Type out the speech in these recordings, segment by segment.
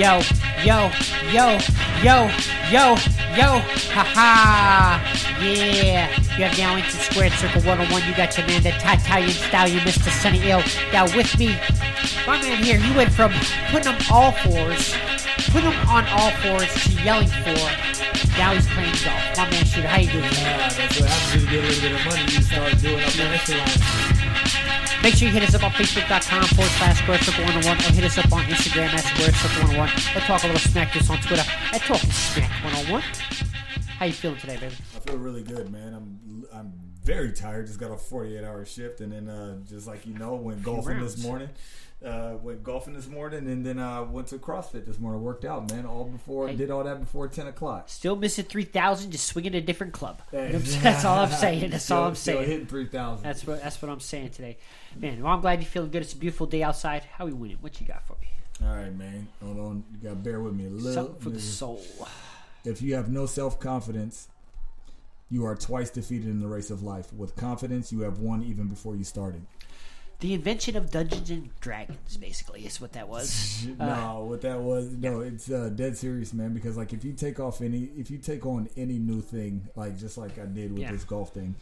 Yo, yo, yo, yo, yo, yo, haha. Yeah, you have now into Squared Circle 101. You got your man, the Italian Stallion, Mr. Sonny Ill. Now with me, my man here, he went from putting them all fours, putting them on all fours to yelling for. Now he's playing golf. My man, Shoota, how you doing? That's happens when you get a little bit of money. You start doing up your echelon. Make sure you hit us up on Facebook.com forward slash Square Circle 101 or hit us up on Instagram at Square Circle 101 or talk a little smack us on Twitter at Talking Smack 101. How you feeling today, baby? I feel really good, man. I'm I'm very tired. Just got a 48 hour shift, and then uh, just like you know, went golfing this morning. Uh, went golfing this morning, and then uh, went to CrossFit this morning. Worked out, man. All before Hey. did all that before 10 o'clock. Still missing 3,000, just swinging a different club. Hey. That's all I'm saying. That's all I'm Still- still saying. hitting 3,000. That's what that's what I'm saying today. Man, well, I'm glad you're feeling good. It's a beautiful day outside. How we winning? What you got for me? All right, man. Hold on. You got to bear with me a little. Something for the soul. If you have no self confidence, you are twice defeated in the race of life. With confidence, you have won even before you started. The invention of Dungeons and Dragons, basically, is what that was. Uh, no, what that was no, it's uh, dead serious, man. Because like if you take off any, if you take on any new thing, like just like I did with Yeah. this golf thing,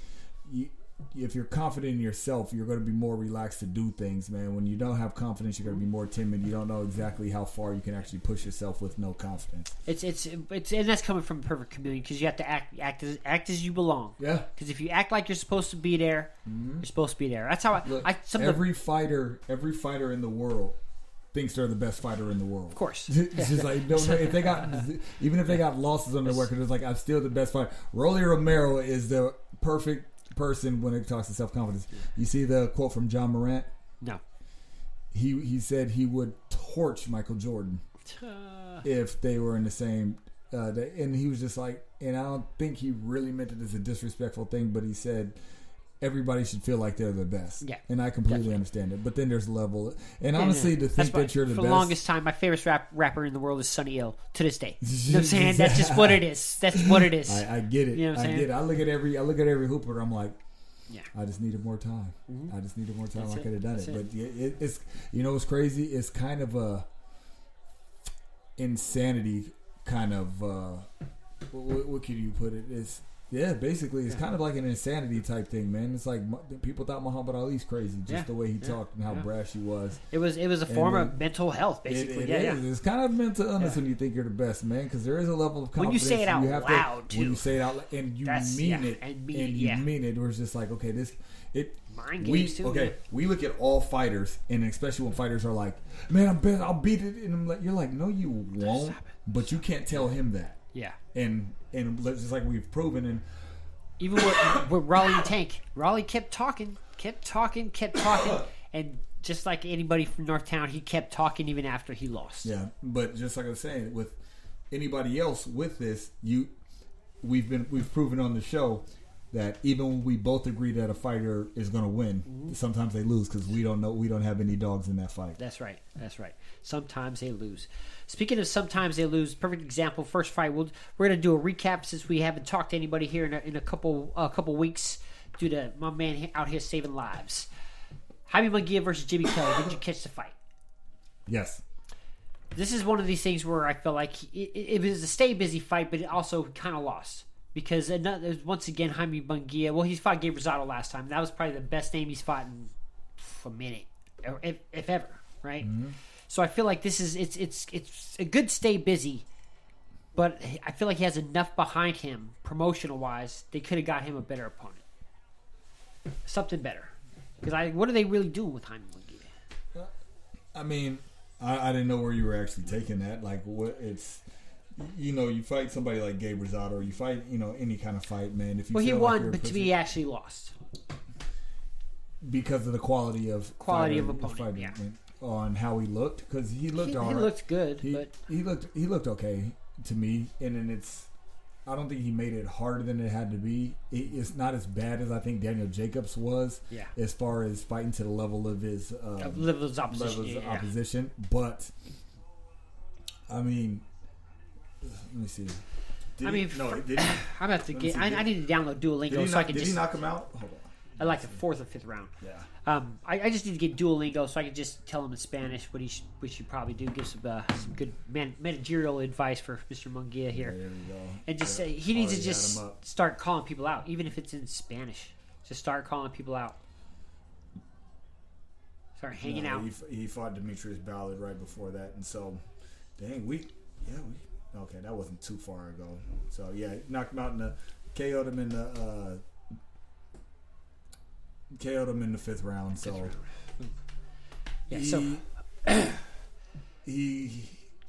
you, if you're confident in yourself, you're going to be more relaxed to do things, man. When you don't have confidence, you're going to be more timid. You don't know exactly how far you can actually push yourself with no confidence. It's it's it's and that's coming from a perfect community because you have to act act as act as you belong. Yeah. Because if you act like you're supposed to be there, mm-hmm. you're supposed to be there. That's how I. Look, I some of the, every fighter, every fighter in the world thinks they're the best fighter in the world. of course. it's just like don't if they got even if they got losses on their record, it's like I'm still the best fighter. Rolly Romero is the perfect person when it talks to self confidence. You see the quote from Ja Morant. No. He he said he would torch Michael Jordan if they were in the same. Uh, and he was just like, and I don't think he really meant it as a disrespectful thing, but he said everybody should feel like they're the best. Yeah, and I completely definitely. understand it. But then there's level, and honestly, yeah. to think that you're the for best. the longest time, my favorite rap, rapper in the world is Sonny Ill to this day. You know what I'm saying? That's just what it is. That's what it is. I, I get it. You know what I'm I saying? get it. I look at every I look at every hooper. I'm like, Yeah. I just needed more time. I just needed more time. That's I could have done That's it. it. But yeah, it, it's you know what's crazy? It's kind of a insanity kind of. uh what, what could you put it? It's yeah, basically, it's kind of like an insanity type thing, man. It's like people thought Muhammad Ali's crazy, just Yeah. the way he Yeah. talked and how Yeah. brash he was. It was it was a form of mental health, basically. it yeah, is. yeah. It's kind of mental illness Yeah. when you think you're the best, man, because there is a level of When you confidence. say it out you have loud, to, When you say it out loud, and you That's- mean yeah, it, and mean and you yeah. mean it, where it's just like, okay, this, it. Mind we, games, too, Okay, yeah. we look at all fighters, and especially when fighters are like, "Man, I'm best. I'll beat it," and I'm like, "You're like, no, you won't." But you can't tell him that, Yeah. and and just like we've proven, and Even with, with Rolly Tank, Rolly kept talking, kept talking, kept talking, and just like anybody from Northtown, he kept talking even after he lost. Yeah, but just like I was saying, with anybody else with this, you we've been we've proven on the show that even when we both agree that a fighter is going to win, Mm-hmm. sometimes they lose because we don't know we don't have any dogs in that fight. That's right. That's right. Sometimes they lose. Speaking of sometimes they lose, perfect example. First fight, we'll, we're going to do a recap since we haven't talked to anybody here in a, in a couple a couple weeks due to my man out here saving lives. Jaime Munguia versus Jimmy Kelly. Did you catch the fight? Yes, This is one of these things where I feel like it, it was a stay busy fight, but it also kind of lost because another, once again Jaime Munguia. Well, he's fought Gabe Rosado last time. That was probably the best name he's fought in a minute, or if, if ever, right? Mm-hmm. So I feel like this is it's it's it's a good stay busy, but I feel like he has enough behind him promotional wise. They could have got him a better opponent, something better. Because I, what are they really doing with Jaime Munguia? Uh, I mean, I, I didn't know where you were actually taking that. Like, what it's. You know, you fight somebody like Gabe Rosado, or you fight, you know, any kind of fight, man. If you Well, he like won, but to he actually lost. because of the quality of Quality fighter- of opponent, fighter, yeah. on how he looked because he looked He, all he right. looked good, he, but he looked he looked okay to me, and then it's I don't think he made it harder than it had to be. It, it's not as bad as I think Daniel Jacobs was, Yeah. as far as fighting to the level of his um, uh, levels opposition. levels of yeah. opposition. But I mean, let me see. Did I he- mean, no, did he, I'm have to get. see, I, I need to download Duolingo so I can did just. he knock him out? Hold on. I like the fourth or fifth round. Yeah. Um, I, I just need to get Duolingo so I can just tell him in Spanish what he should, we should probably do. Give some uh, some good man, managerial advice for Mr. Munguia here, There we go. and just Yeah. say he needs to Already had just start calling people out, even if it's in Spanish. Just start calling people out. Start hanging No, out. He, he fought D'Mitrius Ballard right before that, and so, dang, we, yeah, we, okay, that wasn't too far ago. So yeah, knocked him out in the, KO'd him in the, uh, KO'd him in the fifth round. So Yeah, he, so he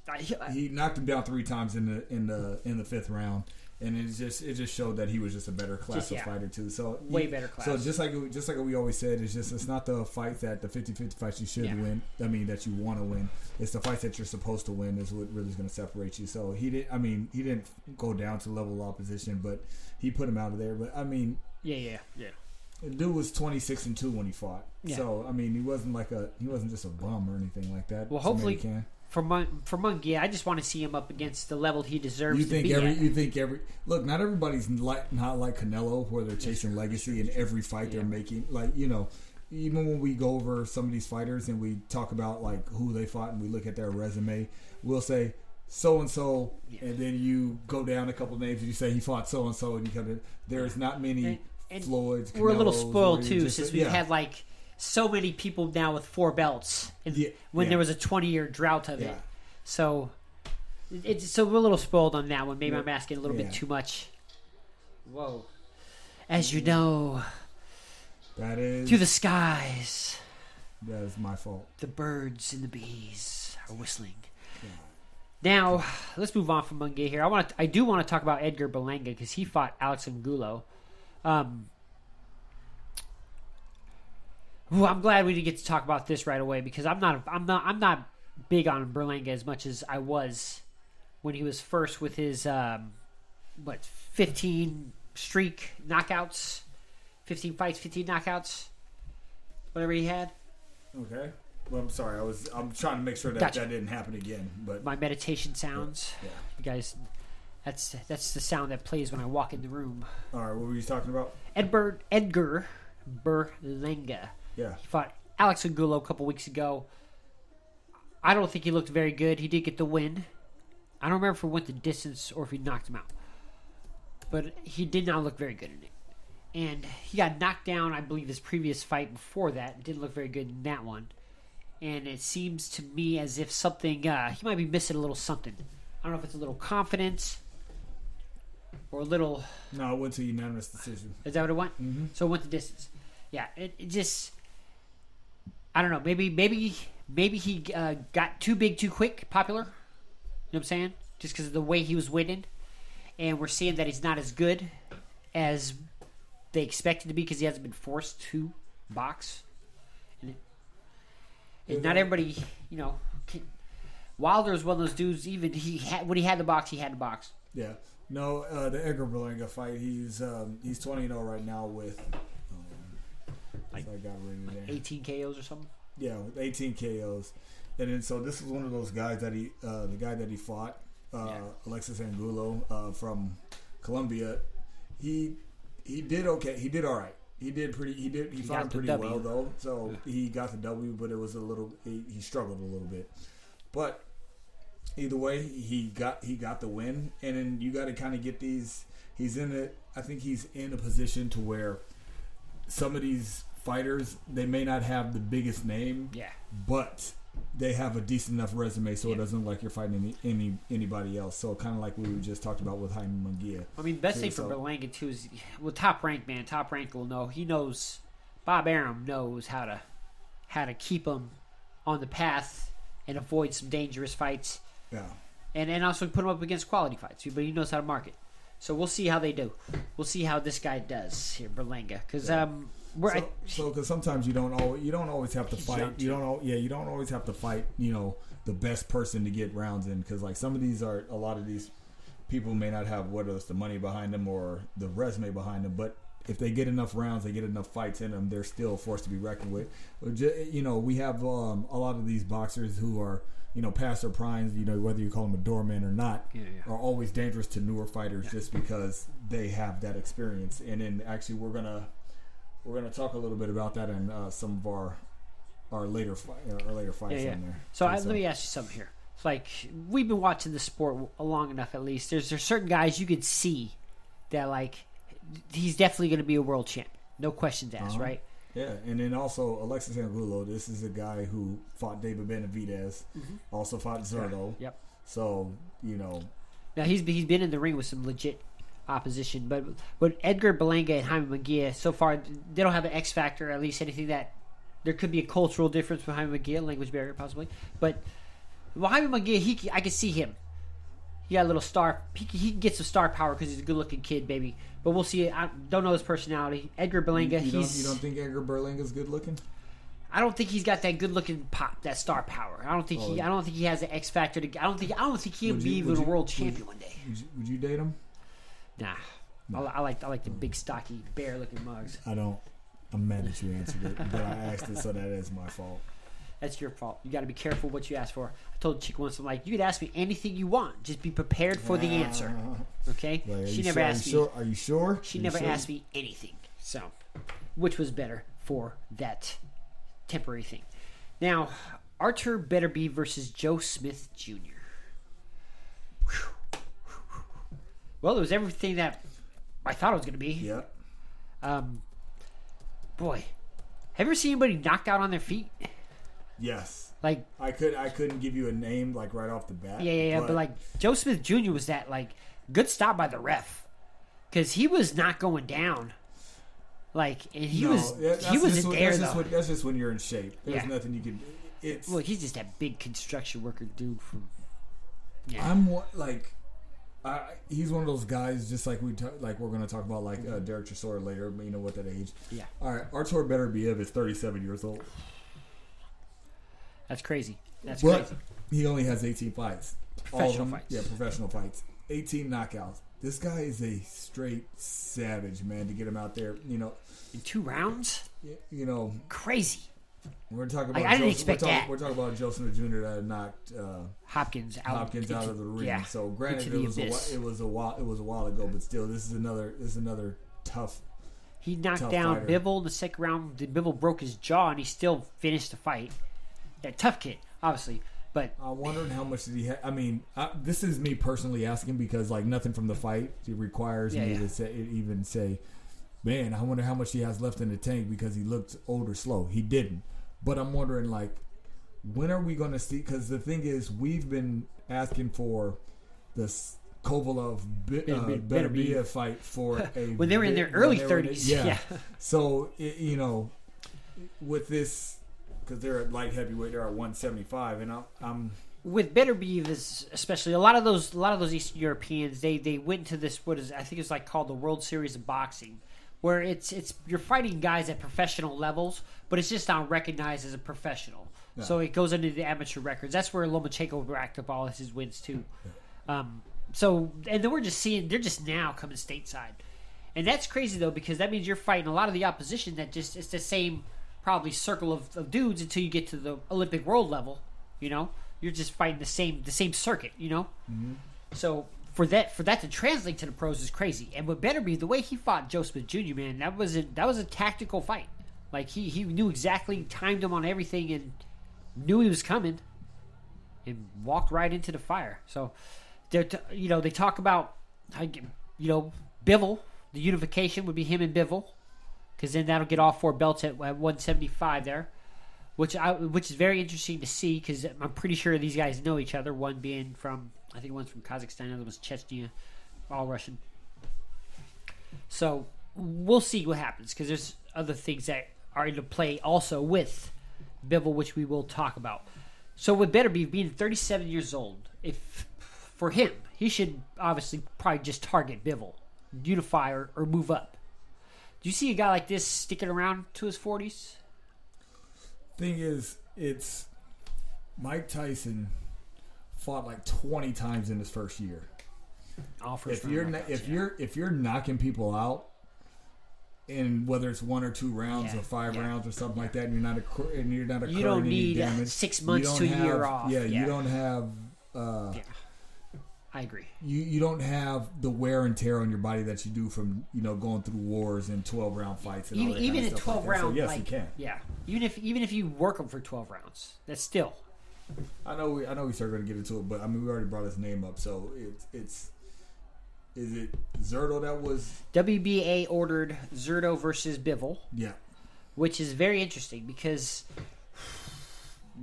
I, I, he knocked him down three times in the in the in the fifth round, and it just it just showed that he was just a better class Just, of yeah. fighter too. So way he- better class. So just like just like we always said, it's just it's not the fight that the 50-50 fights you should Yeah. win. I mean that you want to win. It's the fights that you're supposed to win is what really is going to separate you. So he didn't. I mean he didn't go down to level of opposition, but he put him out of there. But I mean yeah, yeah, yeah. dude was twenty six and two when he fought. Yeah. So I mean he wasn't like a he wasn't just a bum or anything like that. Well, hopefully- he can. For Mun, for Munguia, I just want to see him up against the level he deserves You to think be every at. you think every look not everybody's like not like Canelo where they're chasing legacy in every fight they're making. Like you know even when we go over some of these fighters and we talk about like who they fought and we look at their resume we'll say so and so and then you go down a couple names and you say he fought so and so and you come to there's not many And- and Floyds We're a little spoiled too, just- since we've yeah. had like so many people now with four belts, and Yeah, when yeah. there was a twenty-year drought of Yeah. it. So, it's so we're a little spoiled on that one. Maybe Yeah. I'm asking a little Yeah. bit too much. Whoa! As you know, that is through the skies, that is my fault the birds and the bees are whistling. Now, let's move on from Munguia here. I want to, I do want to talk about Edgar Berlanga because he fought Alex Angulo. Um, ooh, I'm glad we didn't get to talk about this right away because I'm not, I'm not, I'm not big on Berlanga as much as I was when he was first with his um, what 15 streak knockouts, 15 fights, 15 knockouts, whatever he had. okay well I'm sorry I was I'm trying to make sure that Gotcha. that didn't happen again but My meditation sounds. yeah You guys, that's that's the sound that plays when I walk in the room. all right what were you talking about Edgar Edgar Berlanga. Yeah He fought Alex Angulo a couple weeks ago. I don't think he looked very good. He did get the win. I don't remember if he went the distance or if he knocked him out. But he did not look very good in it. And he got knocked down, I believe, his previous fight before that. Didn't look very good in that one. And it seems to me as if something, uh, he might be missing a little something. I don't know if it's a little confidence or a little no it went to unanimous decision is that what it went? mm-hmm. So it went the distance. Yeah, it, it just I don't know. Maybe maybe maybe he uh, got too big too quick, popular. You know what I'm saying? Just because of the way he was winning, and we're seeing that he's not as good as they expected to be because he hasn't been forced to box. And, and not everybody, you know. Can, Wilder is one of those dudes. Even he had when he had the box, he had the box. Yeah. No, uh, the Edgar Berlanga fight. He's um, he's 20-0 right now with. Like- I got rid of there. 18 KOs or something. Yeah, with eighteen KOs, and then so this is one of those guys that he, uh, the guy that he fought, uh, Yeah. Alexis Angulo uh, from Colombia. He he did okay. He did all right. He did pretty. He did. He, He fought got him the pretty W. well though. So he got the W, but it was a little. He, he struggled a little bit, but either way, he got he got the win, and then you got to kind of get these. He's in it. I think he's in a position to where some of these fighters they may not have the biggest name, Yeah. but they have a decent enough resume, so Yeah. it doesn't look like you're fighting any, any anybody else. So kind of like we just talked about with Jaime Munguia. I mean, best Too, thing for so- Berlanga too is well, top rank man. Top rank will know. He knows. Bob Arum knows how to how to keep him on the path and avoid some dangerous fights, Yeah, and and also put him up against quality fights. But he knows how to market. So we'll see how they do. We'll see how this guy does here, Berlanga, because Yeah. um, we're so so because sometimes you don't always you don't always have to fight. You don't al- yeah you don't always have to fight. You know the best person to get rounds in because like some of these are a lot of these people may not have whether it's the money behind them or the resume behind them, but if they get enough rounds, they get enough fights in them, they're still forced to be reckoned with. You know, we have um, a lot of these boxers who are, you know, past their primes, you know, whether you call them a doorman or not, Yeah, yeah. are always dangerous to newer fighters just because they have that experience. And then actually, we're going to we're gonna talk a little bit about that in uh, some of our our later our later fights Yeah, yeah. in there. So I, let me ask you something here. It's like we've been watching the sport long enough, at least. There's there's certain guys you could see that like he's definitely going to be a world champ, no questions asked, Uh-huh. right? Yeah, and then also Alexis Angulo. This is a guy who fought David Benavidez, also fought Zurdo. Yep. So you know, Now he's he's been in the ring with some legit opposition, but but Edgar Berlanga and Jaime Munguia so far they don't have an X factor, at least anything that there could be a cultural difference with Jaime Munguia, language barrier possibly, but well, Jaime Munguia, he I can see him. He got a little star. He, he can get some star power because he's a good-looking kid, baby. But we'll see. I don't know his personality. Edgar you, Berlanga, you don't he's. you don't think Edgar Berlanga's good looking? I don't think he's got that good-looking pop, that star power. I don't think he. I don't think he has the X factor. To, I don't think. I don't think he'll be you- even a you- world champion one day. Would you, would you date him? Nah. I, I like I like the big stocky bear looking mugs. I don't. I'm mad that you answered it, but I asked it, so that is my fault. That's your fault. You got to be careful what you ask for. I told chick once, I'm like, you could ask me anything you want. Just be prepared for the ah. answer. Okay? Like, she never sure, asked me. Sure? Are you sure? She you never sure? asked me anything. So, which was better for that temporary thing? Now, Artur Beterbiev versus Joe Smith Jr. Whew. Well, it was everything that I thought it was going to be. Yep. Um, boy, have you ever seen anybody knocked out on their feet? Yes. Like, I could. I couldn't give you a name like right off the bat. yeah, yeah, yeah. But, like, Joe Smith Jr. was that like good stop by the ref because he was not going down. Like, and he no, was he was just in when- there that's though. just, when, that's just when you're in shape. There's Yeah. nothing you can. It's. Look, he's just that big construction worker dude from. Yeah, I'm like, I, he's one of those guys. Just like we ta- like we're going to talk about like uh, Derek Chisora later. You know what that age? yeah, All right, Artur Beterbiev is 37 years old, that's crazy. That's but crazy. he only has 18 fights. All of Professional them- fights. Yeah, professional fights. 18 knockouts. This guy is a straight savage, man. To get him out there, you know, In two rounds, you know, crazy. We're talking I- about. I didn't Joe- expect we're talking, that. We're talking about Joe Smith Jr. that knocked uh, Hopkins out. Hopkins out of the ring. Yeah, So granted, it was a, abyss. it was a while it was a while ago, but still, this is another this is another tough. He knocked Tough down fighter. Bivol in the second round. Bivol broke his jaw, and he still finished the fight. Yeah, tough kid, obviously, but I'm wondering how much did he? Ha- I mean, I, this is me personally asking because like nothing from the fight requires Yeah, me yeah. to say even say, man, I wonder how much he has left in the tank because he looked old or slow. He didn't, but I'm wondering like, when are we going to see? Because the thing is, we've been asking for this. Kovalev uh, Better be- better be. Beterbiev fight for a when they were in their early they were in 30s, yeah. yeah. So it, you know, with this, because they're at light heavyweight, they're at 175, and I'm, I'm with Beterbiev is especially a lot of those a lot of those Eastern Europeans they they went to this what is I think it's like called the World Series of Boxing where it's it's you're fighting guys at professional levels but it's just not recognized as a professional. Yeah. so it goes into the amateur records. That's where Lomachenko racked up all his wins too. Um, so and then we're just seeing they're just now coming stateside. And that's crazy though because that means you're fighting a lot of the opposition that just it's the same probably circle of, of dudes until you get to the Olympic world level you know? You're just fighting the same the same circuit you know? So for that for that to translate to the pros is crazy and what better be the way he fought Joe Smith Jr. man that was a that was a tactical fight like he he knew exactly timed him on everything and knew he was coming and walked right into the fire so t- you know they talk about you know Bivol the unification would be him and Bivol because then that'll get all four belts at, at 175 there which I which is very interesting to see because I'm pretty sure these guys know each other. One being from I think one's from Kazakhstan, the other was Chechnya, all Russian. So we'll see what happens because there's other things that are into play also with Bivol, which we will talk about. So with Beterbiev being 37 years old, if for him he should obviously probably just target Bivol, unify or, or move up. Do you see a guy like this sticking around to his 40s? thing is, it's Mike Tyson fought like 20 times in his first year. First If you're if yeah. you're if you're knocking people out, in whether it's one or two rounds Yeah, or five yeah. rounds or something like that, and you're not occur- and you're not a. You don't need, damage, six months to a year off, Yeah, you don't have. Uh, Yeah. I agree. You you don't have the wear and tear on your body that you do from you know going through wars and twelve round fights. And all Even, that even kind of stuff twelve like that. So yes, like, you can. Yeah, even if even if you work them for twelve rounds, that's still I know we I know we started going to get into it, but I mean we already brought his name up, so it's it's is it Zurdo that was WBA ordered Zurdo versus Bivol, yeah which is very interesting because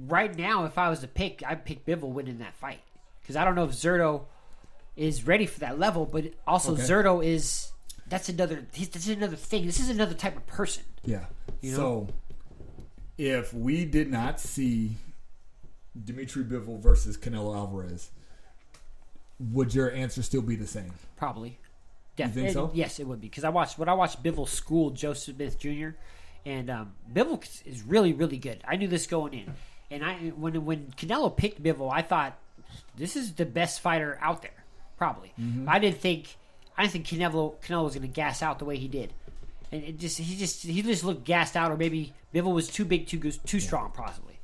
right now, if I was to pick, I'd pick Bivol winning that fight because I don't know if Zurdo is ready for that level, but also Okay. Zurdo is that's another he's, that's another thing. This is another type of person. yeah. You know? So if we did not see Dimitri Bivol versus Canelo Alvarez, would your answer still be the same? Probably. You think Def- so? Yes, it would be because I watched what I watched Bivol school Joseph Smith Jr. and um, Bivol is really really good. I knew this going in, and I when when Canelo picked Bivol, I thought this is the best fighter out there, probably. Mm-hmm. I didn't think I didn't think Canelo Canelo was going to gas out the way he did, and it just he just he just looked gassed out, or maybe Bivol was too big, too too strong, possibly.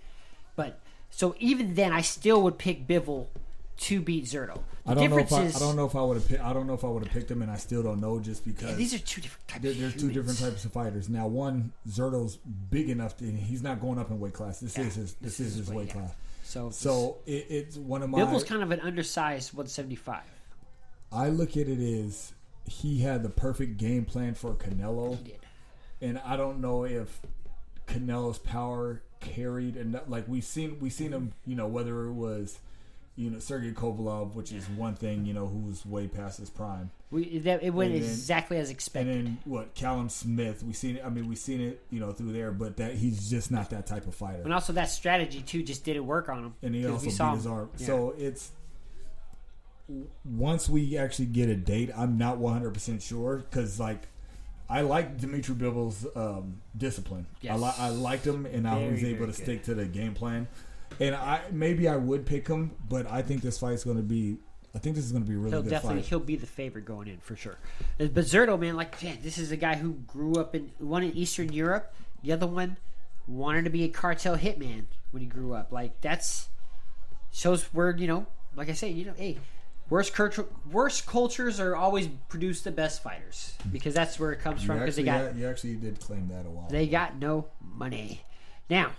But so even then, I still would pick Bivol to beat Zurdo. The I don't know if I, I don't know if I would have I don't know if I would have picked him, and I still don't know just because Yeah, these are two different types. There, there's two different types of fighters. Now, one Zurdo's big enough to he's not going up in weight class. This Yeah, is his this, this is his weight yeah. class. So, So it, it's one of my. Bivol's kind of an undersized 175. I look at it as he had the perfect game plan for Canelo, He did. and I don't know if Canelo's power carried and like we've seen we've seen him. You know whether it was. You know Sergey Kovalev, which is one thing. You know who's way past his prime. We that, it went then- exactly as And expected. then what? Callum Smith. We seen. I mean, we seen it. You know through there, but that he's just not that type of fighter. and also that strategy too just didn't work on him. and he also we beat saw his arm. yeah. So it's once we actually get a date, I'm not 100 percent sure because like I like Dimitri Bivol's um, discipline. I, li- I liked him, and I Very, was able to good. stick to the game plan. And I maybe I would pick him, but I think this fight's going to be. I think this is going to be really he'll good definitely fight. he'll be the favorite going in for sure. Uh, But Zurdo, man, like man, this is a guy who grew up in one in Eastern Europe. The other one wanted to be a cartel hitman when he grew up. Like that's shows where you know, like I say, you know, hey, worst worst cultures are always produce the best fighters because that's where it comes You from. Because they got yeah, you actually did claim that a while. They got no money. Now,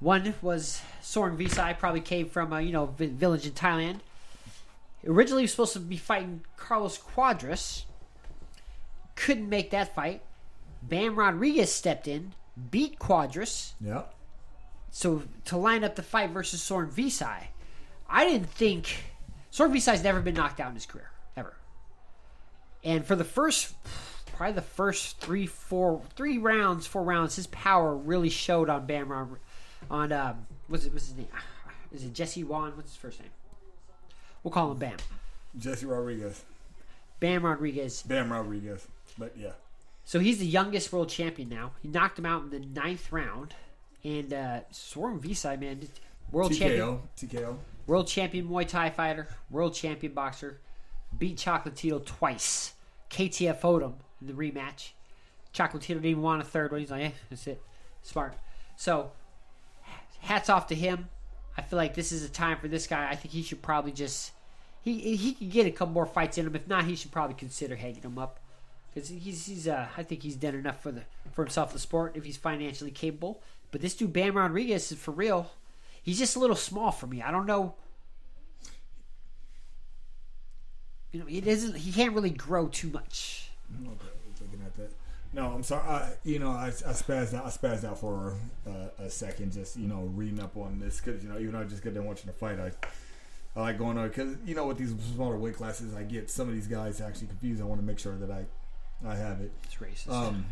one was Sor Rungvisai, probably came from a you know village in Thailand. Originally, he was supposed to be fighting Carlos Cuadras. Couldn't make that fight. Bam Rodriguez stepped in, beat Cuadras. yeah, So to line up the fight versus Sor Rungvisai, I didn't think Sor Rungvisai's never been knocked out in his career ever. And for the first, probably the first three, four, three rounds, four rounds, his power really showed on Bam. Rod- On um, what's it? What's his name? Is it Jesse Wan? What's his first name? We'll call him Bam. Jesse Rodriguez, Bam Rodriguez. Bam Rodriguez. But yeah, So he's the youngest world champion now. He knocked him out in the ninth round. And uh, Sor Rungvisai, man, world champion. TKO, TKO. World champion Muay Thai fighter, world champion boxer, beat Chocolatito twice. KTFO'd him in the rematch. Chocolatito didn't even want a third one. He's like, eh, that's it. Smart. So, hats off to him. I feel like this is a time for this guy. I think he should probably just. He, he could get a couple more fights in him. If not, he should probably consider hanging him up. Because he's, he's uh, I think he's done enough for the for himself, the sport, if he's financially capable. But this dude, Bam Rodriguez, is for real. He's just a little small for me. I don't know. You know, it isn't. He can't really grow too much. Okay, looking at that. No, I'm sorry. I, you know, I, I spazzed out. I spazzed out for uh, a second, just you know, reading up on this because you know, even though I just got done watching the fight, I, I like going on because you know, with these smaller weight classes, I get some of these guys actually confused. I want to make sure that I, I have it. It's racist. Um,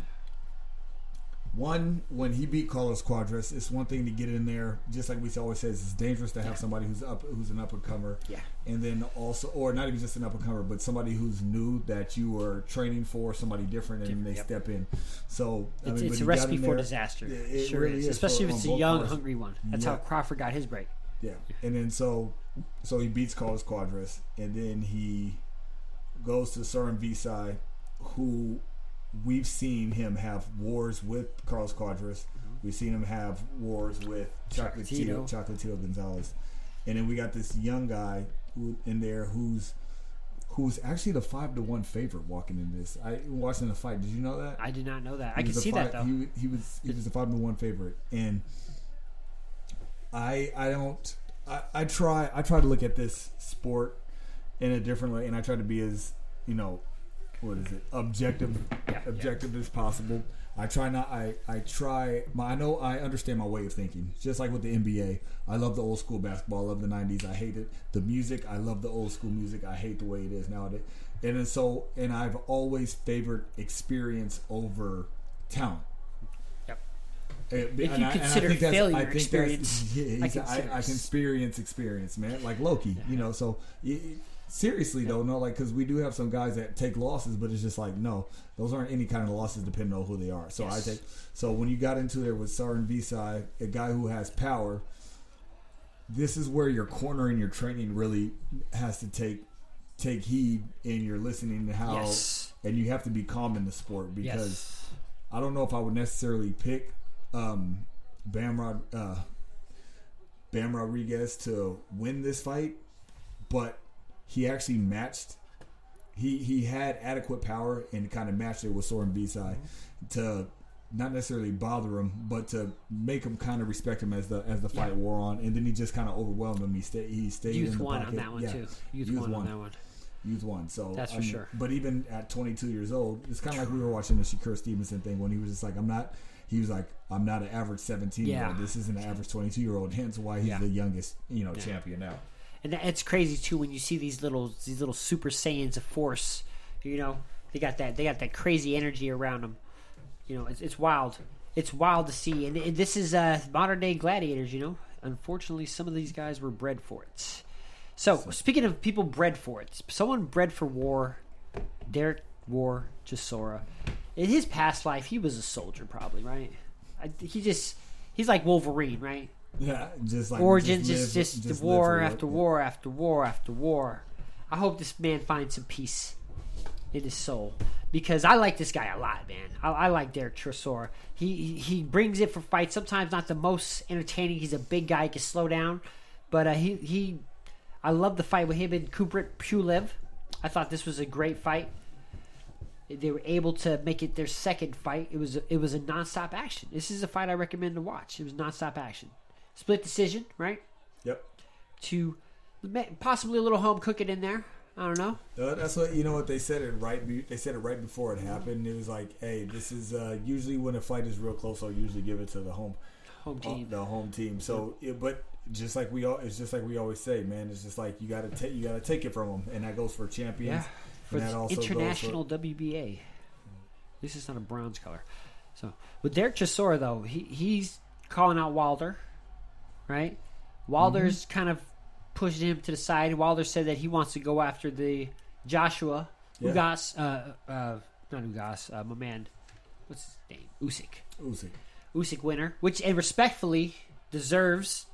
one when he beat Carlos Cuadras, it's one thing to get in there. Just like we always says, it's dangerous to have Yeah. somebody who's up, who's an up and comer yeah, and then also, or not even just an up and comer, but somebody who's new that you are training for, somebody different, and they Yep. step in. So I it's, mean, it's a recipe for there. disaster. It it sure really is, especially for- if it's a young, parts. hungry one. That's Yeah. how Crawford got his break. Yeah, and then so, so he beats Carlos Cuadras, and then he goes to Sor Rungvisai, who we've seen him have wars with Carlos Cuadras. Mm-hmm. We've seen him have wars with Chocolatito, Chocolatito. Gonzalez, and then we got this young guy who, in there who's who's actually the five to one favorite walking in this. I watching the fight. Did you know that? I did not know that. He I can see five, that though. He, he was he was the five to one favorite, and I I don't I, I try I try to look at this sport in a different way, and I try to be as you know what is it objective Yeah, objective as possible. I try not. I I try. My, I know. I understand my way of thinking. Just like with the NBA, I love the old school basketball. I love the '90s. I hate it. The music. I love the old school music. I hate the way it is nowadays. And then so, and I've always favored experience over talent. Yep. And- If and you I- and I consider think failure I experience, yeah, I I, I can experience experience, man. Like Loki, you know. So y- seriously though, no, like because we do have some guys that take losses, but it's just like no, those aren't any kind of losses depending on who they are. So I take. So when you got into there with Sor Rungvisai, a guy who has power, this is where your corner and your training really has to take take heed and you're listening to how Yes. and you have to be calm in the sport because Yes. I don't know if I would necessarily pick um, Bam Rod, uh, Bam Rodriguez to win this fight, but he actually matched. He he had adequate power and kind of matched it with Sor Rungvisai mm-hmm. to not necessarily bother him, but to make him kind of respect him as the as the fight Yeah. wore on. And then he just kind of overwhelmed him. He stayed he stayed in Youth the one on that one Yeah, too. Youth, Youth one won. on that one. Youth one. So That's for I mean, sure. But even at 22 years old, it's kind of like we were watching the Shakur Stevenson thing when he was just like, "I'm not." He was like, "I'm not an average 17 year old. This isn't an average 22 year old." Hence why he's Yeah. the youngest, you know, champion now. And it's crazy too when you see these little these little super saiyans of force. You know, they got that they got that crazy energy around them. You know, it's, it's wild. It's wild to see, and, and this is uh, modern day gladiators. You know, unfortunately, some of these guys were bred for it. So, speaking of people bred for it, someone bred for war, Derek War Chisora. In his past life, he was a soldier, probably right. I, he just he's like Wolverine, right? Yeah, just like Origins live- is just, war after war after war after war. I hope this man finds some peace in his soul because I like this guy a lot, man. I, I like Derek Chisora. He he- brings it for fights. Sometimes not the most entertaining. He's a big guy. He can slow down, but uh, he he. I love the fight with him and Kubrat Pulev. I thought this was a great fight. They were able to make it their second fight. It was a, it was a nonstop action. This is a fight I recommend to watch. It was nonstop action, split decision, right? Yep. To possibly a little home cooking in there. I don't know. Uh, that's what you know. What they said it right. Be, they said it right before it happened. It was like, hey, this is uh, usually when a fight is real close. I'll usually give it to the home Home uh, team. the home team. So, it, but just like we all, it's just like we always say, man. It's just like you got to take, you got to take it from them, and that goes for champions. Yeah. For And that also goes for- international WBA. This is not a bronze color. So with Derek Chisora though, he he's calling out Wilder, right? Wilder's Mm-hmm. kind of pushed him to the side. Wilder said that he wants to go after the Joshua Yeah. Ugas, uh, uh, not Ugas, uh, my man, what's his name? Usyk. Usyk. Usyk winner, which and respectfully deserves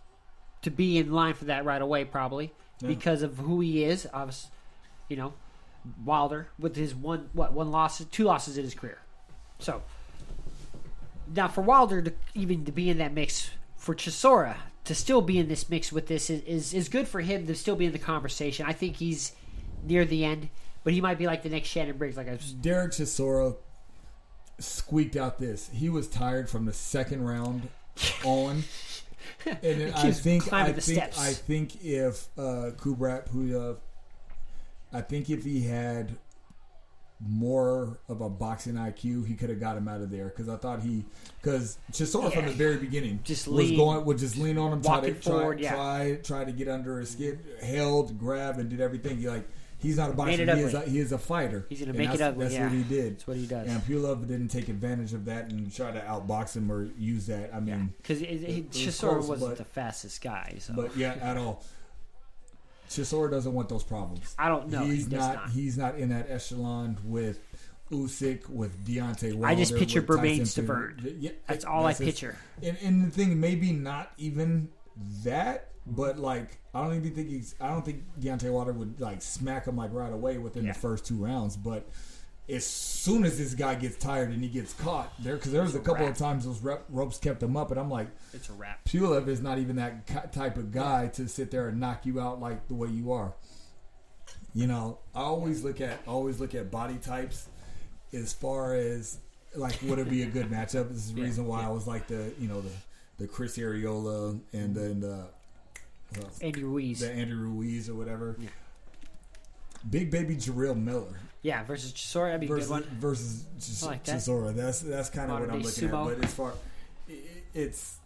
to be in line for that right away, probably Yeah. because of who he is. Obviously, you know, Wilder with his one what one loss, two losses in his career. So now for Wilder to even to be in that mix for Chisora to still be in this mix with this is, is is good for him to still be in the conversation. I think he's near the end, but he might be like the next Shannon Briggs, like I was Derek Chisora squeaked out this. He was tired from the second round on. And then I think I think steps. I think if uh, Kubrat Pulev, I think if he had more of a boxing IQ, he could have got him out of there. Because I thought he, because Chisora from the very beginning Just was lean, going would just lean on him, try to try, forward, yeah. try try to get under his skin, held, grab, and did everything. He like he's not a boxer. He is, a, he is a fighter. He's gonna make it that's- ugly, That's yeah. what he did. that's what he does. And Pulev didn't take advantage of that and try to outbox him or use that. I mean, Because Chisora wasn't but- the fastest guy, so but yeah, at all. Chisora doesn't want those problems. I don't know. he's he not, not. He's not in that echelon with Usyk, with Deontay Wilder. I just picture with Tyson Bermane Fury. Stavern. Yeah, That's all I his- picture. And, and the thing, maybe not even that, but like I don't even think he's. I don't think Deontay Wilder would like smack him like right away within Yeah. the first two rounds. But as soon as this guy gets tired and he gets caught there, because there was a a couple wrap. of times those rep, ropes kept him up, and I'm like, It's a wrap. Pulev is not even that ki- type of guy to sit there and knock you out like the way you are. You know, I always look at always look at body types as far as like would it be a good matchup. This is the Yeah, reason why yeah. I was like the you know the the Chris Arreola and then the uh, Andy Ruiz. the Andrew Ruiz or whatever. Yeah. Big baby Jarrell Miller yeah, versus Chisora, that'd be versus good one. versus Ch- like that. Chisora. That's that's kind of what I'm looking sumo. at. But as far i- i- it's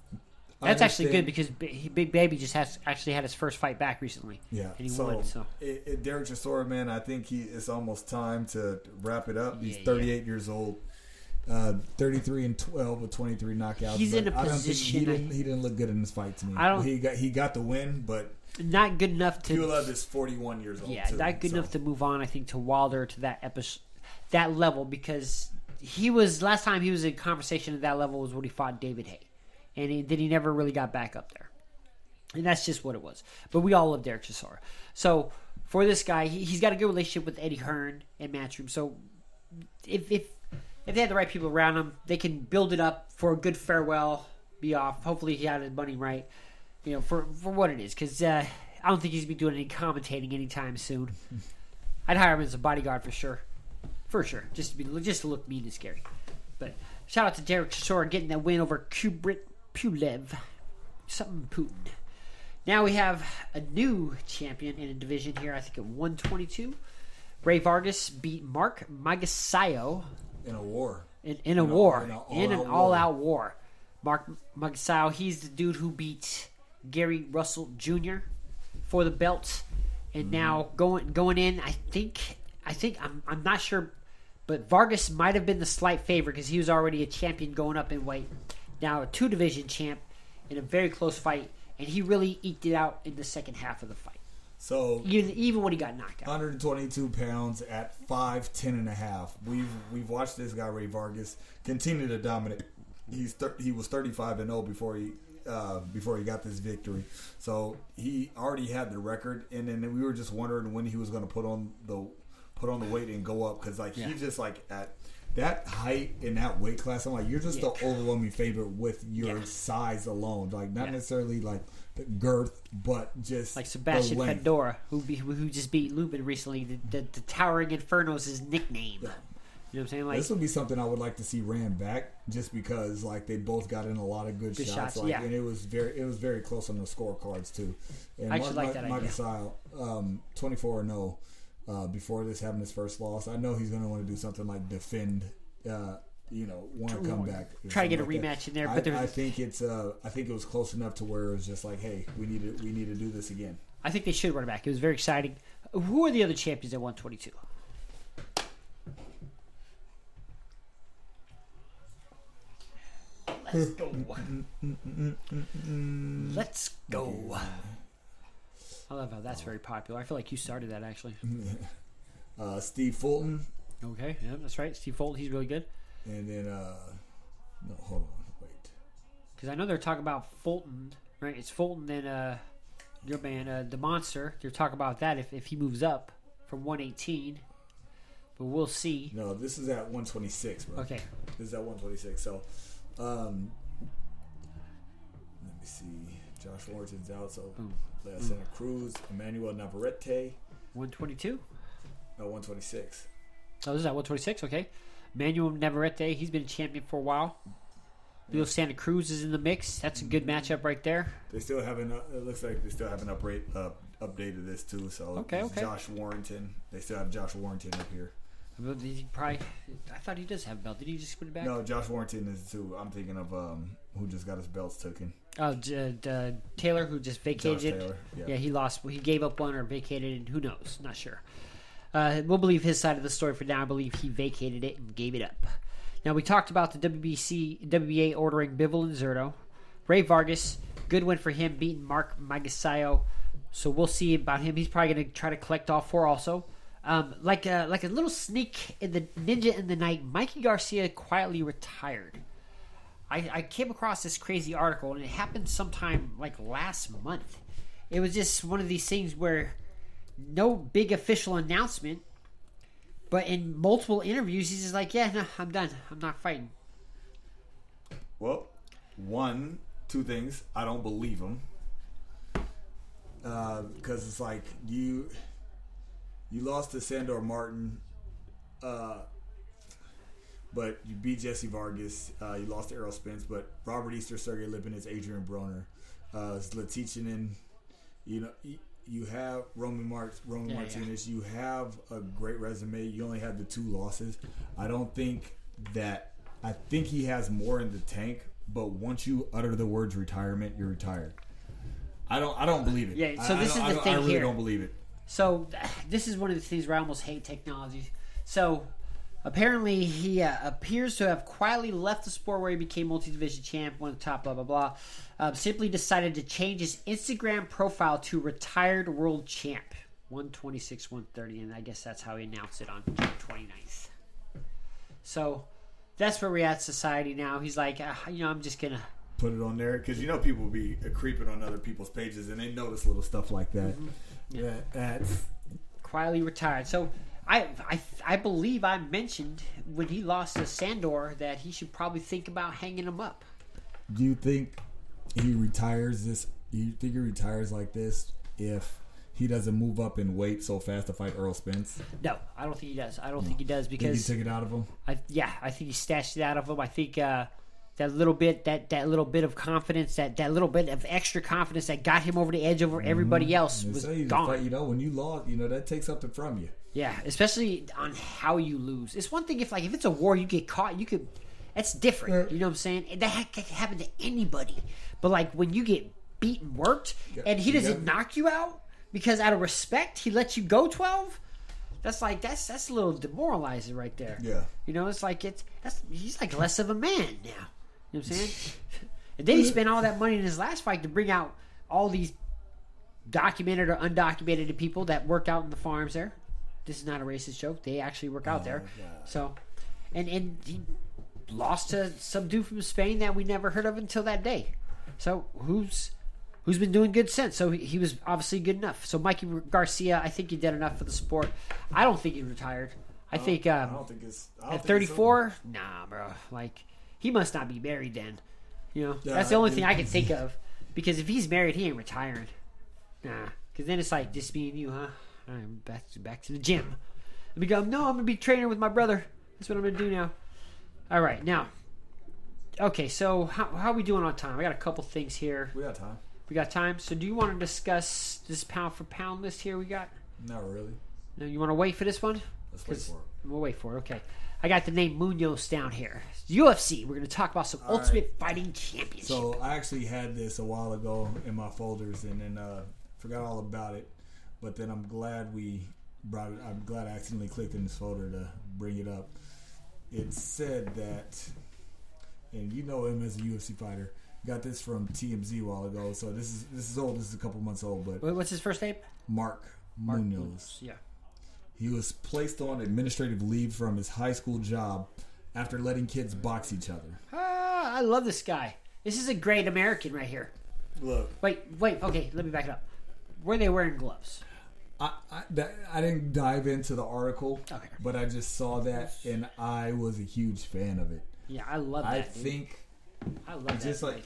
That's actually good because Big Baby just has actually had his first fight back recently, yeah. and he so won. So it, it, Derek Chisora, man, I think he it's almost time to wrap it up. He's Yeah, yeah. 38 years old. Uh, 33 and 12 with 23 knockouts. He's in a I don't think position he didn't, he didn't look good in this fight to me. I don't- He got he got the win, but not good enough to Pulev is 41 years old. yeah, too, not good so. enough to move on. I think to Wilder to that episode, that level because he was last time he was in conversation at that level was when he fought David Haye, and he, then he never really got back up there, and that's just what it was. But we all love Derek Chisora. So for this guy, he, he's got a good relationship with Eddie Hearn and Matchroom. So if if if they had the right people around him, they can build it up for a good farewell, be off. Hopefully, he had his money right, you know, for for what it is. Because uh, I don't think he's gonna be doing any commentating anytime soon. I'd hire him as a bodyguard for sure, for sure, just to be just to look mean and scary. But shout out to Derek Chisora getting that win over Kubrat Pulev, something Putin. Now we have a new champion in a division here. I think at 122. Rey Vargas beat Mark Magsayo in a war. in, in a In a- war, in a in an all-out war. war. Mark Magsayo, he's the dude who beat Gary Russell Jr. for the belt, and Mm-hmm. now going going in, I think I think I'm I'm not sure, but Vargas might have been the slight favorite because he was already a champion going up in weight. Now a two division champ in a very close fight, and he really eked it out in the second half of the fight, So even even when he got knocked out. 122 pounds at 5, 10 and a half. We've we've watched this guy Rey Vargas continue to dominate. He's thir- he was 35 and 0 before he uh, before he got this victory. So he already had the record, and then we were just wondering when he was going to put on the put on the weight and go up because like Yeah. he's just like at that height in that weight class. I'm like you're just Yeah. the overwhelming favorite with your Yeah. size alone. Like not necessarily like the girth, but just like Sebastian. Fundora, who be, who just beat Lubin recently. The, the, the Towering Inferno is his nickname. You know what I'm saying? Like, this would be something I would like to see ran back, just because like they both got in a lot of good, Good shots, shots, like, yeah. and it was very it was very close on the scorecards too. And I actually like that idea. Gasol, um, twenty four and zero uh, before this having his first loss. I know he's going to want to do something like defend, uh, you know, want to come back, Try to get a like rematch in there, that. but I, I think it's uh, I think it was close enough to where it was just like, hey, we need to we need to do this again. I think they should run it back. It was very exciting. Who are the other champions at 122? Let's go. Let's go. I love how that's very popular. I feel like you started that actually. Uh, Steve Fulton, Okay, yeah, that's right. Steve Fulton, he's really good. and then uh, no, hold on, wait. Because I know they're talking about Fulton, right? It's Fulton and uh, your man, uh, the Monster. They're talking about that if, if he moves up from 118. But we'll see. No, this is at 126, bro. Okay. This is at 126. So, um, let me see. Josh Warrington's out. So, Boom. Leo Santa Cruz, Emmanuel Navarrete, 122? no, 126. Oh, this is at 126. Okay. Manuel Navarrete, he's been a champion for a while. Leo Santa Cruz is in the mix. That's a good matchup right there. They still haven't. It looks like they still haven't uprate, uh, updated this too. So, Okay, okay. Josh Warrington. They still have Josh Warrington up here. But he probably, I thought he does have a belt. Did he just put it back? No, Josh Warrington is too. I'm thinking of um, who just got his belts taken. Oh, D- D- Taylor, who just vacated. Josh Taylor. Yeah. Yeah, he lost. He gave up one or vacated it. Who knows? Not sure. Uh, we'll believe his side of the story for now. I believe he vacated it and gave it up. Now we talked about the WBC WBA ordering Bivol and Zurdo. Rey Vargas, good win for him, beating Mark Magsayo. So we'll see about him. He's probably going to try to collect all four also. Um, like a like a little sneak in the Ninja in the Night, Mikey Garcia quietly retired. I, I came across this crazy article and it happened sometime like last month. It was just one of these things where no big official announcement, but in multiple interviews, he's just like, "Yeah, no, I'm done. I'm not fighting." Well, one, two things. I don't believe him. Because it's like you, you lost to Sandor Martin, uh, but you beat Jesse Vargas. Uh, you lost to Errol Spence, but Robert Easter, Sergey Lipinets, Adrian Broner, uh. You know, you, you have Roman Mart, Roman Yeah, yeah. Martinez. You have a great resume. You only have the two losses. I don't think that. I think he has more in the tank, but once you utter the words retirement, you're retired. I don't. I don't believe it. Yeah, so I- I this don't- is the don't- thing I really here. don't believe it. So this is one of the things where I almost hate technology. So apparently he uh, appears to have quietly left the sport where he became multi-division champ, won the top, blah blah blah. Um, simply decided to change his Instagram profile to retired world champ, one twenty six, one thirty, and I guess that's how he announced it on June 29th. So that's where we're at society now. He's like, uh, you know, I'm just gonna put it on there because you know people will be uh, creeping on other people's pages and they notice little stuff like that. Mm-hmm. Yeah, that's quietly retired. So I, I I believe I mentioned when he lost to Sandor that he should probably think about hanging him up. Do you think he retires this? You think he retires like this if he doesn't move up in weight so fast to fight Errol Spence? No, I don't think he does. I don't think he does Think he took it out of him? I yeah I think he stashed it out of him. I think uh, that little bit that that little bit of confidence that that little bit of extra confidence that got him over the edge over everybody mm-hmm. else was gone. you know, when you lost, you know that takes something from you. Yeah, especially on how you lose. It's one thing if like if it's a war, you get caught, you could. That's different. You know what I'm saying? And That ha- can happen to anybody. But like when you get beaten, worked, and he doesn't got- knock you out because out of respect he lets you go twelve. That's like that's that's a little demoralizing right there. Yeah. You know, it's like it's that's he's like less of a man now. You know what I'm saying? and then he spent all that money in his last fight to bring out all these documented or undocumented people that work out in the farms there. This is not a racist joke. They actually work out there. So, and and he lost to some dude from Spain that we never heard of until that day. So who's who's been doing good since? So he, he was obviously good enough. So Mikey Garcia, I think he did enough for the sport. I don't think he retired. I think I um, don't think it's I at think it's 34, nah, bro. Like he must not be married then. You know, Yeah, that's the only thing I can think of. Because if he's married, he ain't retiring. Nah, because then it's like just me and you, huh? All right, I'm back to back to the gym. Let me go. No, I'm gonna be training with my brother. That's what I'm gonna do now. All right, now. Okay, so how how are we doing on time? I got a couple things here. We got time. We got time. So do you want to discuss this pound for pound list here? We got. Not really. No, you want to wait for this one? Let's wait for it. We'll wait for it. Okay. I got the name Munoz down here. UFC. We're going to talk about some Ultimate Fighting Championship. So I actually had this a while ago in my folders, and then uh, forgot all about it. But then I'm glad we brought it. I'm glad I accidentally clicked in this folder to bring it up. It said that, and you know him as a UFC fighter. Got this from TMZ a while ago, so this is this is old. This is a couple months old, but What's his first name? Mark, Munoz. Yeah. He was placed on administrative leave from his high school job after letting kids box each other. Ah, I love this guy. This is a great American right here. Look, Wait, wait. Okay, let me back it up. Were they wearing gloves? I, I, that, I didn't dive into the article, Okay. but I just saw that and I was a huge fan of it. Yeah, I love that. I dude. think I love just that. like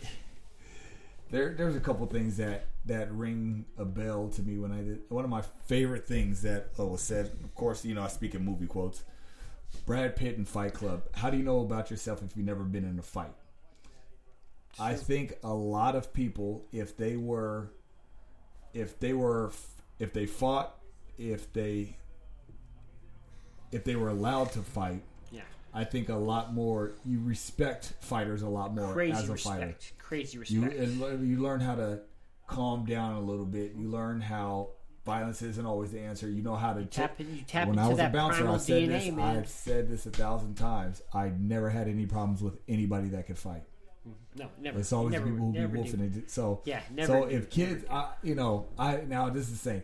there, there's a couple things that that ring a bell to me when I did. One of my favorite things that uh, was said, of course, you know, I speak in movie quotes. Brad Pitt in Fight Club. How do you know about yourself if you've never been in a fight? I think a lot of people, if they were, if they were, if they fought, if they, if they were allowed to fight, yeah. I think a lot more. You respect fighters a lot more Crazy as a respect. fighter. Crazy You respect. le- you learn how to calm down a little bit. You learn how violence isn't always the answer. You know how to tap you tap when into I was that a bouncer, I said DNA, this. man. I've said this a thousand times. I never had any problems with anybody that could fight. Mm-hmm. No, never. It's always never, the people who be wolfing it. So Yeah, never So if kids, I, you know, I now this is the thing.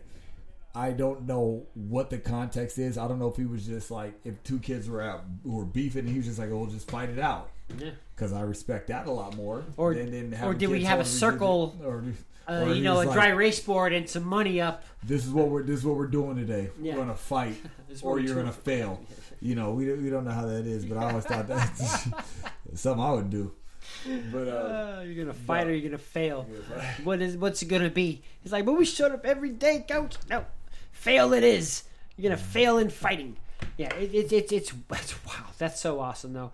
I don't know what the context is. I don't know if he was just like if two kids were out who were beefing, and he was just like, "Oh, we'll just fight it out." Yeah. Because I respect that a lot more. Or- than, than or did we have a circle, to- or, Uh, or you know, a like, dry race board and some money up. This is what we're this is what we're doing today. Yeah. We're gonna fight, This is what or you're gonna fail. You know, we don't- we don't know how that is, but I always thought that's something I would do. But uh, Uh, you're gonna fight no. or you're gonna fail. What is what's it gonna be? It's like, but we showed up every day, coach. No, fail it is. You're gonna fail in fighting. Yeah, it, it, it, it's it's wow. That's so awesome though.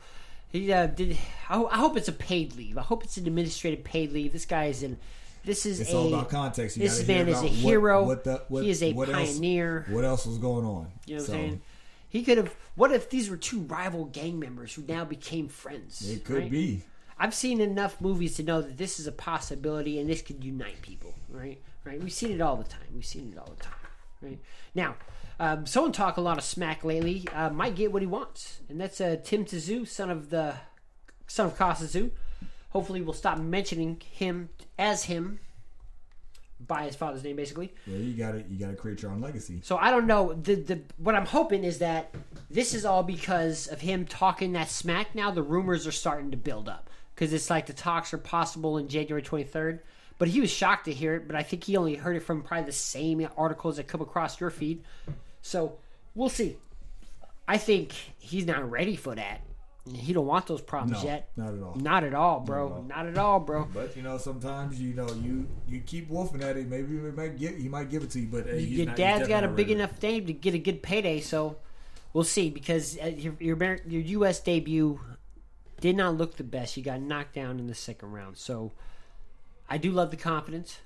He uh, did. I, I hope it's a paid leave. I hope it's an administrative paid leave. This guy is in. This is It's a. all about context. You this man is a what- hero. What, the, what, he is a what else- pioneer. what else was going on? You know what So, I'm saying? He could have. What if these were two rival gang members who now became friends? It could right? be. I've seen enough movies to know that this is a possibility and this could unite people, right? Right? We've seen it all the time. We've seen it all the time, right? Now, um, someone talk a lot of smack lately uh, might get what he wants, and that's uh, Tim Tszyu, son of the son of Kostya Tszyu. Hopefully, we'll stop mentioning him as him by his father's name, basically. Yeah, you got to You got to create your own legacy. So I don't know. The the what I'm hoping is that this is all because of him talking that smack. Now the rumors are starting to build up because it's like the talks are possible in January 23rd. But he was shocked to hear it. But I think he only heard it from probably the same articles that come across your feed. So we'll see. I think he's not ready for that. He don't want those problems No, yet. not at all. Not at all, bro. Not at all. Not at all, bro. But you know, sometimes you know you you keep wolfing at it. Maybe he might give he might give it to you, but hey, your not- dad's got a big ready. enough name to get a good payday, so we'll see. Because uh, your your, your U.S. debut did not look the best. You got knocked down in the second round, so I do love the confidence,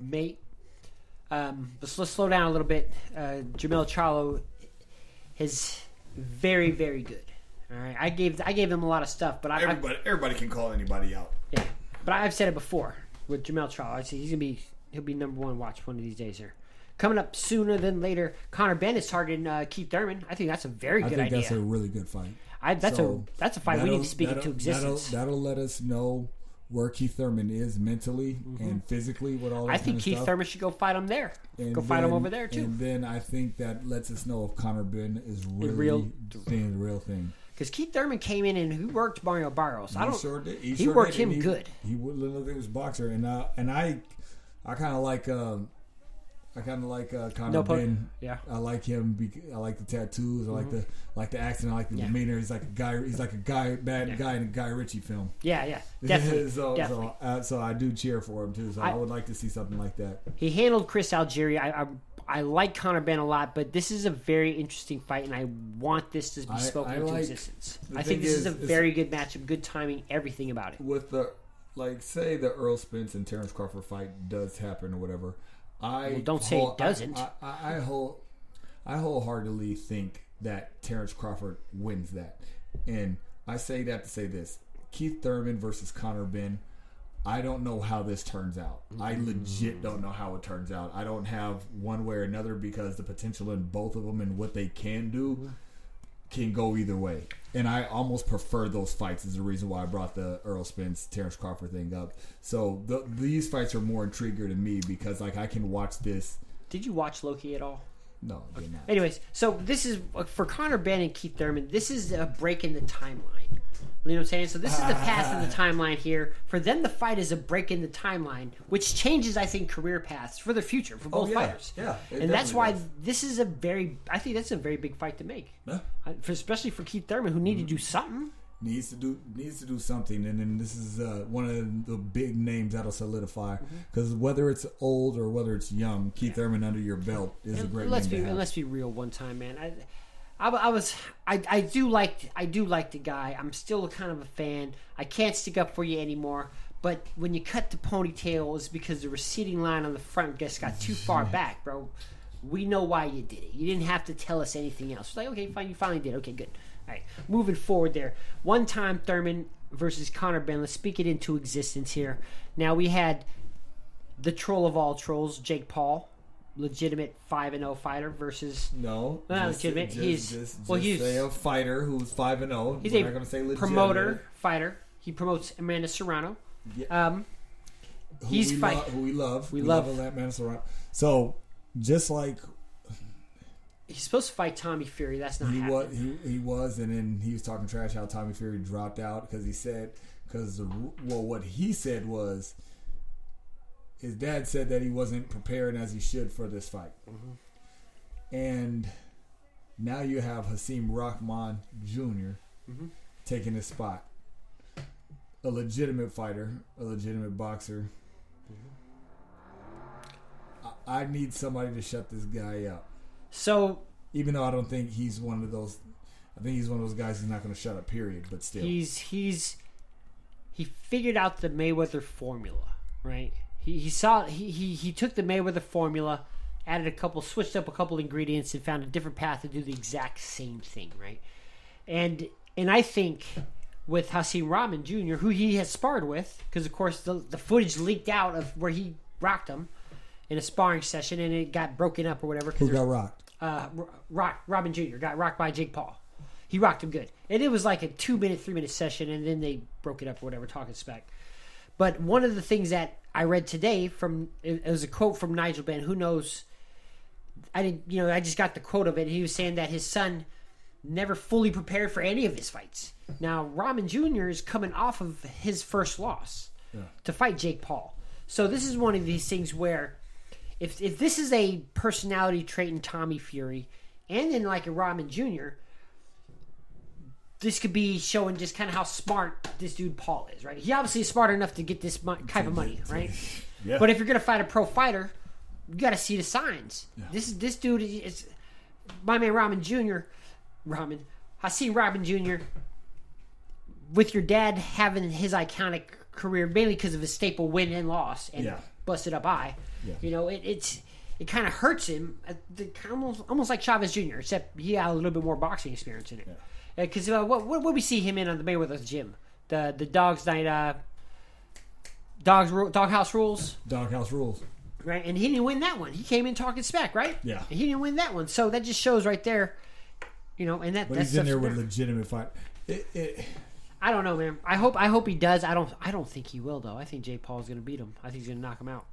mate. Um, but let's slow down a little bit. Uh, Jermell Charlo is very very good. All right, I gave I gave him a lot of stuff, but I, I Everybody everybody can call anybody out. yeah, but I've said it before with Jermell Charlo. I say he's gonna be he'll be number one watch one of these days here. Coming up sooner than later, Conor Benn is targeting uh, Keith Thurman. I think that's a very I good think idea. that's a really good fight. I, that's So, a that's a fight we need to speak that'll- into existence. That'll, that'll let us know where Keith Thurman is mentally and physically with all. Mm-hmm. I think Keith stuff. Thurman should go fight him there. And go fight him over there too. And then I think that lets us know if Conor Benn is really real- being the real thing. Because Keith Thurman came in and he worked Mario Barrios. I He don't. sure did. he sure worked did, him he, good. He would look he was a boxer, and uh, and I, I kind of like, um, I kind of like uh, Connor No. Yeah. I like him. Bec- I like the tattoos. I like the like the accent. I like the Mm-hmm. Yeah. demeanor. He's like a guy. He's like a guy, bad Yeah. guy in a Guy Ritchie film. Yeah, yeah, definitely, so, definitely. so, uh, so I do cheer for him too. So I, I- would like to see something like that. He handled Chris Algieri. I, I I like Conor Benn a lot, but this is a very interesting fight, and I want this to be spoken I into like- existence. I think this is, is- a very good matchup, good timing, everything about it. with the like say the Errol Spence and Terrence Crawford fight does happen or whatever. I Well, don't say it doesn't. I, I, I whole I wholeheartedly think that Terrence Crawford wins that, and I say that to say this: Keith Thurman versus Conor Benn. I don't know how this turns out. I mm. legit don't know how it turns out. I don't have one way or another because the potential in both of them and what they can do mm-hmm. Can go either way. And I almost prefer those fights is the reason why I brought the Errol Spence Terrence Crawford thing up. So the, these fights are more intriguing to me because like I can watch this. Did you watch Loki at all? No, they're not. Anyways, so this is uh, for Conor Benn and Keith Thurman. This is a break in the timeline. You know what I'm saying? So this is the ah. past of the timeline here. For them, the fight is a break in the timeline, which changes, I think, career paths for the future for oh, both yeah. fighters. Yeah, and that's why does. this is a very. I think that's a very big fight to make, Yeah. Uh, for, especially for Keith Thurman, who need to do something. Needs to do needs to do something, and then this is uh, one of the big names that'll solidify. Mm-hmm. Because whether it's old or whether it's young, Keith Thurman under your belt is a great let's name be let's be real one time, man. I, I, I was I, I do like I do like the guy. I'm still kind of a fan. I can't stick up for you anymore. But when you cut the ponytail, it's because the receding line on the front just got too far back, bro. We know why you did it. You didn't have to tell us anything else. It's like, okay, fine, you finally did. Okay, good. All right, moving forward there. One time Thurman versus Conor Benn. Let's speak it into existence here. Now we had the troll of all trolls, Jake Paul, legitimate five and zero fighter versus No, Not just, legitimate. Just, He's- just, well, he's- a fighter who's five and zero. he's We're a not gonna say promoter fighter. He promotes Amanda Serrano. Yeah. Um, who he's we fight- lo- who we love. We love- that man. Serrano. So just like he's supposed to fight Tommy Fury. That's not he happening. was, he, he was, and then he was talking trash how Tommy Fury dropped out because he said because the well what he said was his dad said that he wasn't preparing as he should for this fight, mm-hmm. and now you have Hasim Rahman junior mm-hmm. taking his spot. A legitimate fighter, a legitimate boxer. Mm-hmm. I, I need somebody to shut this guy up. So Even though I don't think he's one of those. I think he's one of those guys who's not going to shut up. Period. But still, He's he's he figured out the Mayweather formula, right? He he saw he he, he took the Mayweather formula, added a couple, switched up a couple ingredients, and found a different path to do the exact same thing, right? And and I think with Hasim Rahman Jr., who he has sparred with, because of course the the footage leaked out of where he rocked him in a sparring session, and it got broken up or whatever. who got rocked? uh, Rock Robin Jr. got rocked by Jake Paul. He rocked him good, and it was like a two minute, three minute session, and then they broke it up or whatever, talking spec. But one of the things that I read today from it it was a quote from Nigel Benn. Who knows? I didn't, you know, I just got the quote of it. He was saying that his son never fully prepared for any of his fights. Now Robin Jr. is coming off of his first loss Yeah. to fight Jake Paul. So this is one of these things where if if this is a personality trait in Tommy Fury and in like a Robin Jr., this could be showing just kind of how smart this dude Paul is, right? He obviously is smart enough to get this mo- type of money, right? Yeah. But if you're gonna fight a pro fighter, you got to see the signs. This is this dude is my man Robin Jr. Robin, I see Robin Jr. with your dad having his iconic career mainly because of his staple win and loss and Yeah. busted up eye. Yeah. You know, it, it's it kind of hurts him, uh, the, almost almost like Chavez Jr. Except he had a little bit more boxing experience in it. Because uh, what what what we see him in on the Mayweather's gym, the the Dogs Night, uh, Dogs Ru- Doghouse Rules, Doghouse rules. right? And he didn't win that one. He came in talking spec, right? Yeah. And he didn't win that one, so that just shows right there, you know. And that But that's he's in there with legitimate fight. It, it, I don't know, man. I hope I hope he does. I don't I don't think he will though. I think Jake Paul's going to beat him. I think he's going to knock him out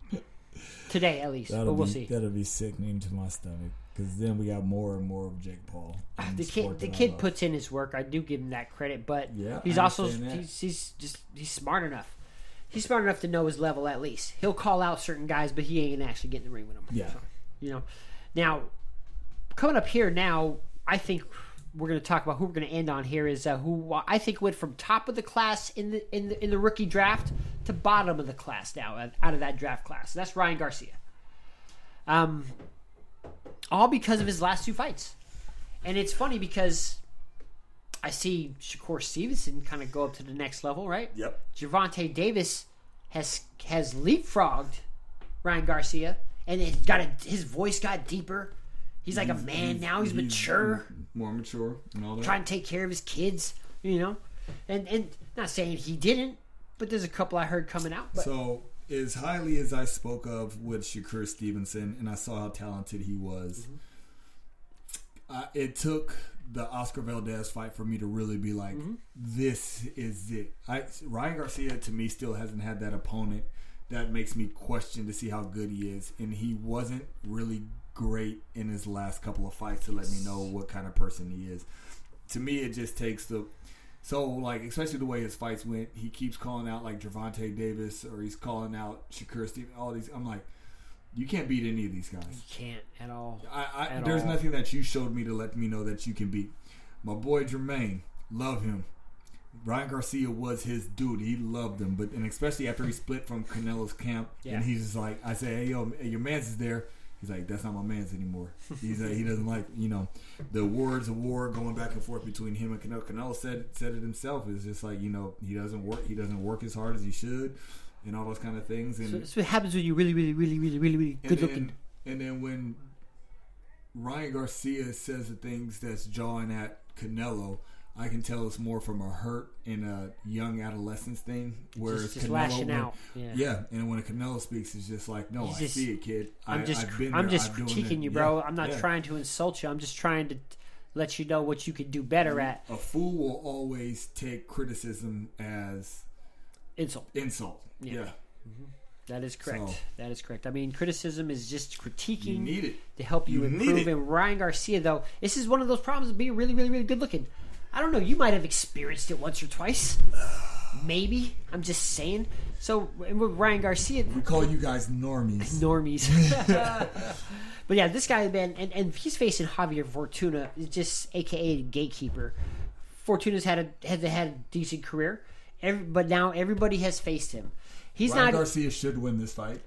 today at least. that'll But we'll be see. that'll be sickening to my stomach because then we got more and more of Jake Paul. Ah, in The kid the kid puts in his work. I do give him that credit, but Yeah, he's also he's, he's just he's smart enough. He's smart enough to know his level at least. He'll call out certain guys, but he ain't actually getting the ring with them. Yeah. you know. Now, coming up here now, I think we're going to talk about who we're going to end on here is uh, who I think went from top of the class in the in the in the rookie draft to bottom of the class now uh, out of that draft class. That's Ryan Garcia. Um, all because of his last two fights, and it's funny because I see Shakur Stevenson kind of go up to the next level, right? Yep. Gervonta Davis has has leapfrogged Ryan Garcia, and it got a, his voice got deeper. He's like a man now. He's, mature, more mature, and all that. trying to take care of his kids. You know, and and not saying he didn't, but there's a couple I heard coming out. But So, as highly as I spoke of with Shakur Stevenson, and I saw how talented he was, uh, it took the Oscar Valdez fight for me to really be like, "This is it." I, Ryan Garcia to me still hasn't had that opponent that makes me question to see how good he is, and he wasn't really great in his last couple of fights to let me know what kind of person he is. To me, it just takes the so, like, especially the way his fights went, he keeps calling out like Gervonta Davis or he's calling out Shakur Steven. All these, I'm like, you can't beat any of these guys. You can't at all. I, I At there's all. nothing that you showed me to let me know that you can beat. My boy Jermaine, love him. Ryan Garcia was his dude. He loved him, but and especially after he split from Canelo's camp, Yeah. and he's just like, I say, hey yo, your man's is there. He's like, that's not my man's anymore. He's like, he doesn't like, you know, the words of war going back and forth between him and Canelo. Canelo said said it himself. It's just like, you know, he doesn't work. He doesn't work as hard as he should, and all those kind of things. And So that's what happens when you really, really, really, really, really, really good then, looking. And then when Ryan Garcia says the things that's jawing at Canelo, I can tell it's more from a hurt and a young adolescence thing. Whereas Just, just Canelo, lashing when- out. Yeah. yeah, and when a Canelo speaks, it's just like, no, He's I just- see it, kid. I'm I, just I've been I'm there. just I've critiquing you, bro. Yeah, I'm not yeah. trying to insult you. I'm just trying to let you know what you could do better at. A fool will always take criticism as Insult. insult. Yeah. Yeah, mm-hmm. That is correct. So- that is correct. I mean, criticism is just critiquing to help you, you improve. And Ryan Garcia, though, this is one of those problems of being really, really, really good looking. I don't know. You might have experienced it once or twice. Maybe. I'm just saying. So and with Ryan Garcia, We call you guys normies. normies. but yeah, this guy, man, and, and he's facing Javier Fortuna, just AKA Gatekeeper. Fortuna's had a had had a decent career, every, but now everybody has faced him. He's Ryan not. Garcia should win this fight.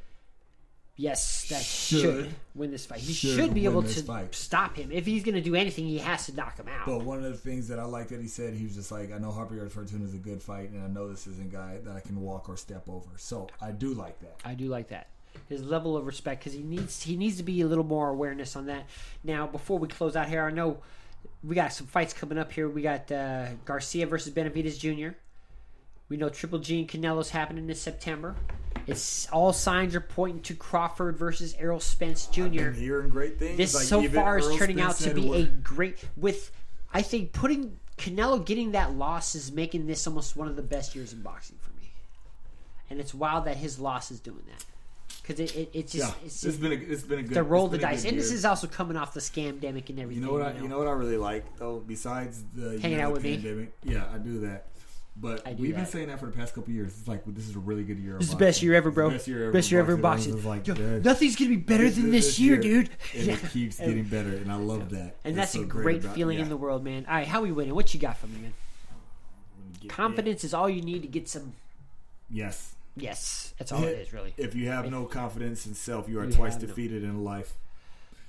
Yes, that should, Should. win this fight. He Should should, be able to fight. stop him. If he's going to do anything, he has to knock him out. But one of the things that I like that he said, he was just like, I know Javier Fortuna is a good fight, and I know this isn't a guy that I can walk or step over. So I do like that. I do like that. His level of respect because he needs he needs to be a little more awareness on that. Now, before we close out here, I know we got some fights coming up here. We got uh, Garcia versus Benavidez Jr. We know Triple G and Canelo's happening in September. It's all signs are pointing to Crawford versus Errol Spence Jr. Hearing great things. This Like, so far is turning out to be a great with. I think putting Canelo getting that loss is making this almost one of the best years in boxing for me, and it's wild that his loss is doing that because it, it it's just Yeah, it's it's been a, it's been a good. to roll the dice, and this is also coming off the scamdemic and everything. You know what I, you know what I really like though. Besides the Hanging you know, out the with me? yeah, I do that. But I do we've been saying that for the past couple years. It's like this is a really good year. This is the best year ever, bro. Best year ever. Best year ever in boxing. boxing. Like, Yo, nothing's gonna be better than this, year, dude. and Yeah. it keeps getting better, and I love that. And It's that's so a great about- feeling yeah. in the world, man. All right, how we winning? What you got for me, man? When you get- Confidence is all you need to get some. Yes. Yes, that's all it is, really. If you have no confidence in self, you are You twice have no- defeated in life.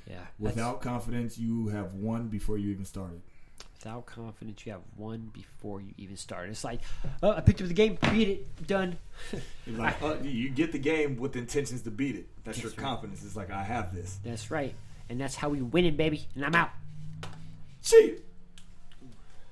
Yeah. Without confidence, you have won before you even started. Without confidence, you have one before you even start. It's like, oh, I picked up the game, beat it, done. Like uh, you get the game with intentions to beat it. That's, your right. confidence. It's like I have this. That's right, and that's how we win it, baby. And I'm out. Cheat.